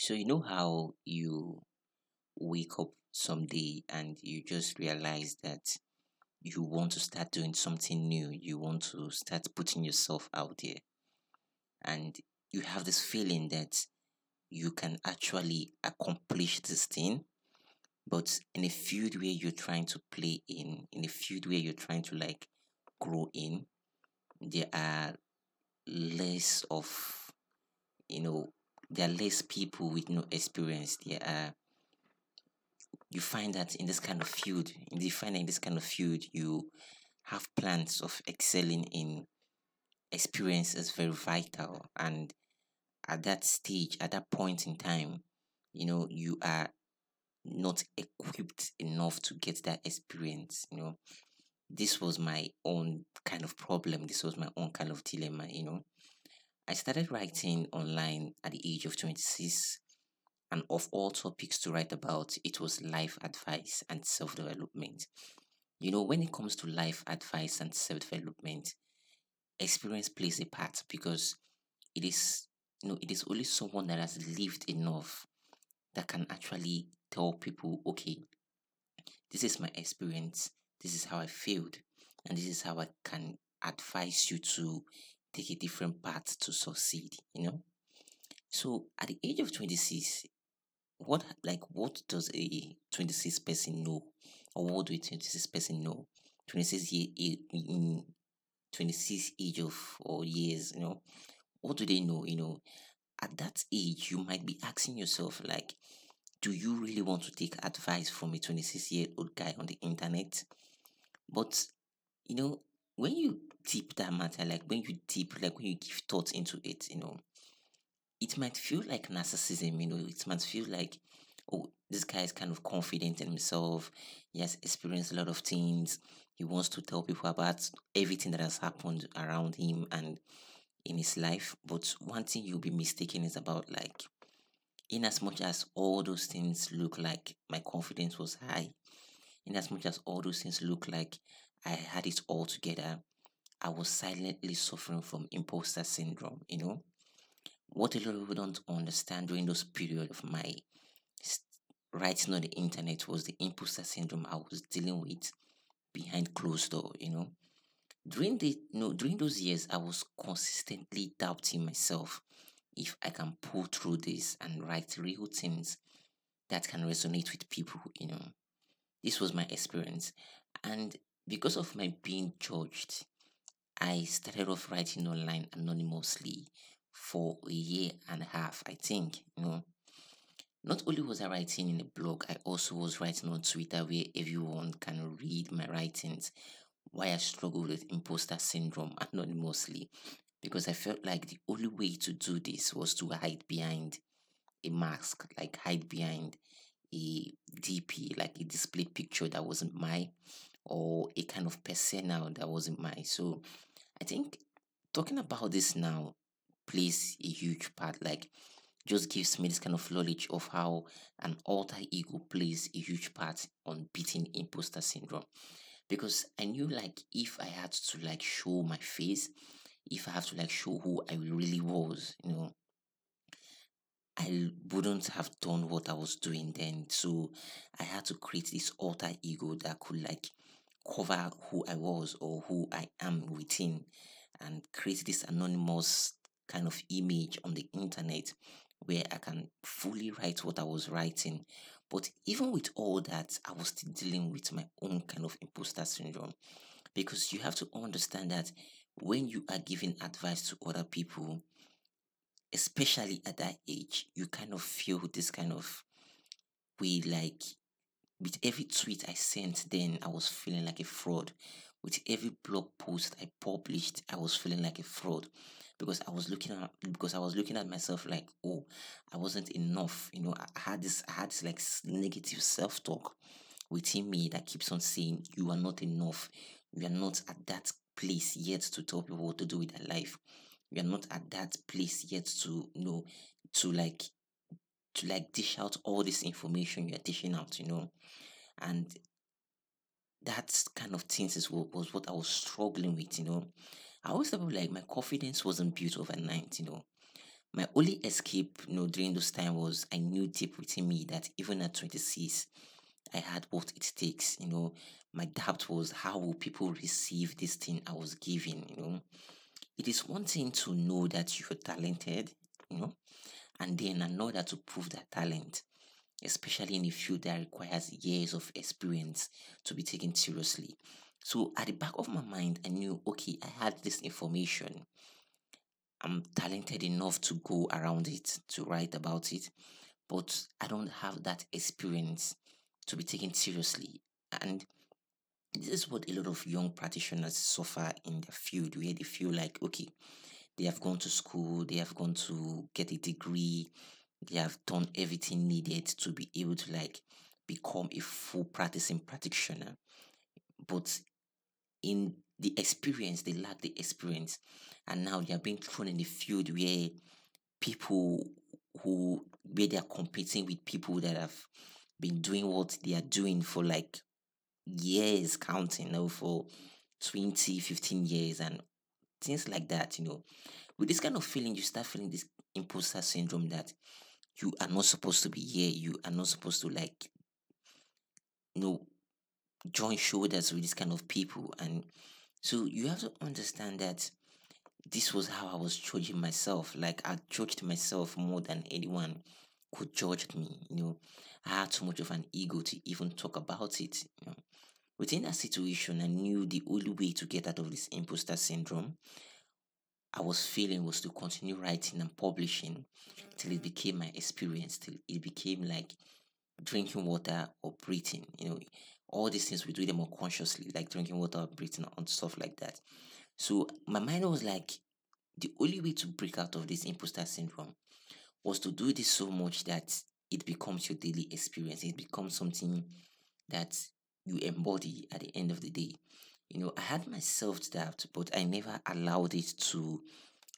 So you know how you wake up someday and you just realize that you want to start doing something new, you want to start putting yourself out there, and you have this feeling that you can actually accomplish this thing, but in a field where you're trying to play in, in a field where you're trying to like grow in, there are less of you know there are less people with no experience. There are you find that in this kind of field in in this kind of field you have plans of excelling in experience is very vital. And at that stage at that point in time you know you are not equipped enough to get that experience you know. This was my own kind of problem. This was my own kind of dilemma you know I started writing online at the age of 26, and of all topics to write about, it was life advice and self development. You know, when it comes to life advice and self development, experience plays a part because it is you know it is only someone that has lived enough that can actually tell people okay this is my experience this is how i failed and this is how i can advise you to take a different path to succeed, you know. So at the age of 26, what like what does a 26 person know? Or what do a 26 person know? 26 year in 26 age of or years, you know, what do they know? You know, at that age, you might be asking yourself, like, do you really want to take advice from a 26 year old guy on the internet? But you know, when you deep that matter, like when you deep, like when you give thought into it, you know, it might feel like narcissism, you know, it might feel like, oh, this guy is kind of confident in himself. He has experienced a lot of things. He wants to tell people about everything that has happened around him and in his life. But one thing you'll be mistaken is about like, in as much as all those things look like my confidence was high, in as much as all those things look like I had it all together, I was silently suffering from imposter syndrome, you know. What a lot of people don't understand during those period of my writing on the internet was the imposter syndrome I was dealing with behind closed door, you know. During the you know, during those years I was consistently doubting myself if I can pull through this and write real things that can resonate with people, you know. This was my experience. And because of my being judged I started off writing online anonymously for a year and a half, I think. You know, not only was I writing in a blog, I also was writing on Twitter where everyone can read my writings. Why I struggled with imposter syndrome anonymously, because I felt like the only way to do this was to hide behind a mask, like hide behind a DP, like a display picture that wasn't mine, or a kind of persona that wasn't mine. So I think talking about this now plays a huge part. Like, just gives me this kind of knowledge of how an alter ego plays a huge part on beating imposter syndrome. Because I knew, like, if I had to like show my face, if I have to like show who I really was, you know, I wouldn't have done what I was doing then. So I had to create this alter ego that could like cover who I was or who I am within and create this anonymous kind of image on the internet where I can fully write what I was writing. But even with all that, I was still dealing with my own kind of imposter syndrome because you have to understand that when you are giving advice to other people, especially at that age, you kind of feel this kind of way like with every tweet I sent then, I was feeling like a fraud. With every blog post I published, I was feeling like a fraud because I was looking at because I was looking at myself like, oh, I wasn't enough. You know, I had this I had this like negative self talk within me that keeps on saying you are not enough. You are not at that place yet to tell people what to do with their life. You are not at that place yet to you know to like to like dish out all this information you're dishing out, you know. And that kind of things is what was what I was struggling with, you know. I always felt like my confidence wasn't built overnight, you know. my only escape, you know, during those time was I knew deep within me that even at 26, I had what it takes. You know, my doubt was how will people receive this thing I was giving, you know. It is one thing to know that you're talented, you know, and then another to prove that talent, especially in a field that requires years of experience to be taken seriously. So at the back of my mind, I knew, okay, I had this information. I'm talented enough to go around it, to write about it, but I don't have that experience to be taken seriously. And this is what a lot of young practitioners suffer in the field, where they feel like, okay, they have gone to school, they have gone to get a degree, they have done everything needed to be able to like become a full practicing practitioner. But in the experience, they lack the experience. And now they are being thrown in the field where people who where they are competing with people that have been doing what they are doing for like years counting know for 20 15 years and things like that you know with this kind of feeling you start feeling this imposter syndrome that you are not supposed to be here you are not supposed to like you know join shoulders with this kind of people and so you have to understand that this was how I was judging myself. Like I judged myself more than anyone could judge me. You know, I had too much of an ego to even talk about it. You know. Within that situation, I knew the only way to get out of this imposter syndrome I was feeling was to continue writing and publishing till it became my experience, till it became like drinking water or breathing. You know, all these things we do them more consciously, like drinking water or breathing and stuff like that. So my mind was like, the only way to break out of this imposter syndrome was to do this so much that it becomes your daily experience. It becomes something that you embody at the end of the day. You know, I had my self doubt, but I never allowed it to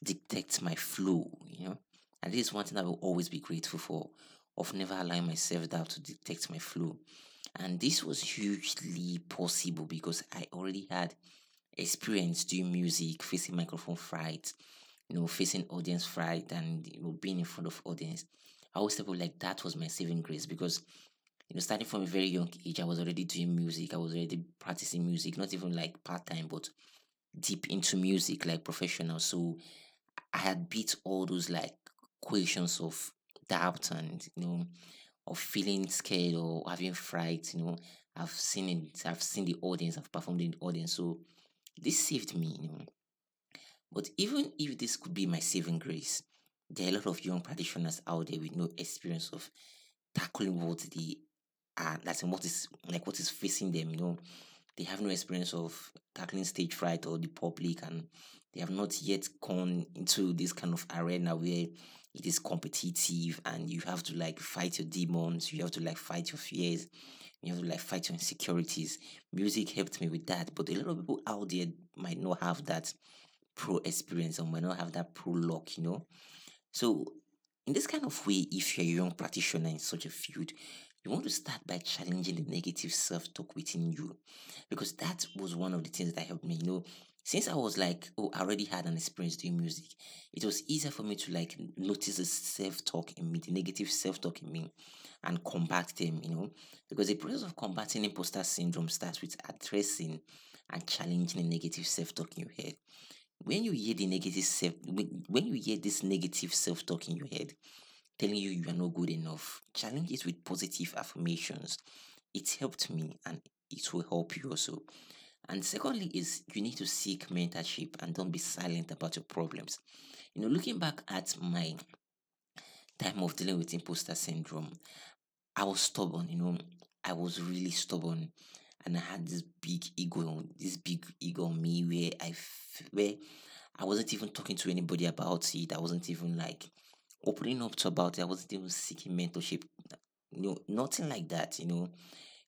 dictate my flow, you know. And this is one thing I will always be grateful for of never allowing my self doubt to dictate my flow. And this was hugely possible because I already had experience doing music, facing microphone fright, you know, facing audience fright and you know being in front of audience. I always felt like that was my saving grace because you know, starting from a very young age, I was already doing music. I was already practicing music, not even like part time, but deep into music, like professional. So I had beat all those like questions of doubt and you know, of feeling scared or having fright. You know, I've seen it. I've seen the audience. I've performed in the audience. So this saved me. You know, but even if this could be my saving grace, there are a lot of young practitioners out there with no experience of tackling what they are, that's what is like what is facing them. You know, they have no experience of tackling stage fright or the public, and they have not yet gone into this kind of arena where it is competitive and you have to like fight your demons, you have to like fight your fears, you have to like fight your insecurities. Music helped me with that, but a lot of people out there might not have that pro experience or might not have that pro luck, you know. So, in this kind of way, if you're a young practitioner in such a field, you want to start by challenging the negative self talk within you? Because that was one of the things that helped me. You know, since I was like, oh, I already had an experience doing music, it was easier for me to like notice the self talk in me, the negative self talk in me, and combat them, you know, because the process of combating imposter syndrome starts with addressing and challenging the negative self talk in your head. When you hear the negative self when, when you hear this negative self-talk in your head telling you you are not good enough. Challenge it with positive affirmations it helped me and it will help you also. And secondly is you need to seek mentorship and don't be silent about your problems. You know looking back at my time of dealing with imposter syndrome i was stubborn you know i was really stubborn and I had this big ego, this big ego on me where I, where I wasn't even talking to anybody about it. I wasn't even like opening up to about it. I wasn't even seeking mentorship. Know, nothing like that. You know,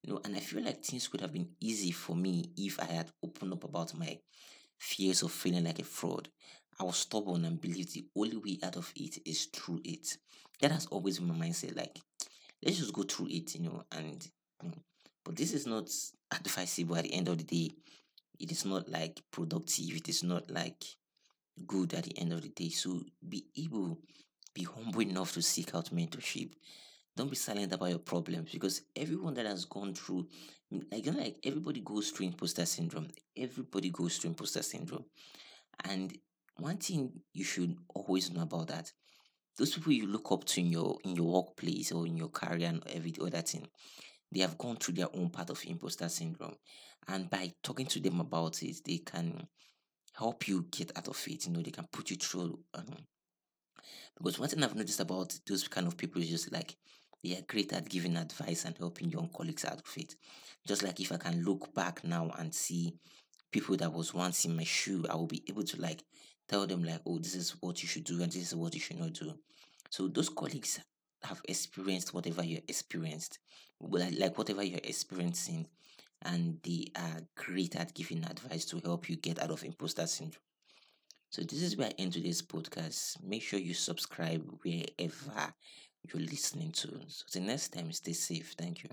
you know, and I feel like things could have been easy for me if I had opened up about my fears of feeling like a fraud. I was stubborn and believed the only way out of it is through it. That has always been my mindset. Like, let's just go through it, you know, and but this is not advisable at the end of the day. It is not like productive. It is not like good at the end of the day. So be able be humble enough to seek out mentorship. Don't be silent about your problems because everyone that has gone through, like, like everybody goes through imposter syndrome. Everybody goes through imposter syndrome. And one thing you should always know about that those people you look up to in your in your workplace or in your career and every other thing they have gone through their own part of imposter syndrome and by talking to them about it they can help you get out of it you know they can put you through um, because one thing i've noticed about those kind of people is just like they are great at giving advice and helping young colleagues out of it. Just like if i can look back now and see people that was once in my shoe i will be able to like tell them like oh this is what you should do and this is what you should not do. So those colleagues have experienced whatever you experienced like whatever you're experiencing and they are great at giving advice to help you get out of imposter syndrome so this is where I end today's podcast. Make sure you subscribe wherever you're listening to. So the next time, stay safe. Thank you.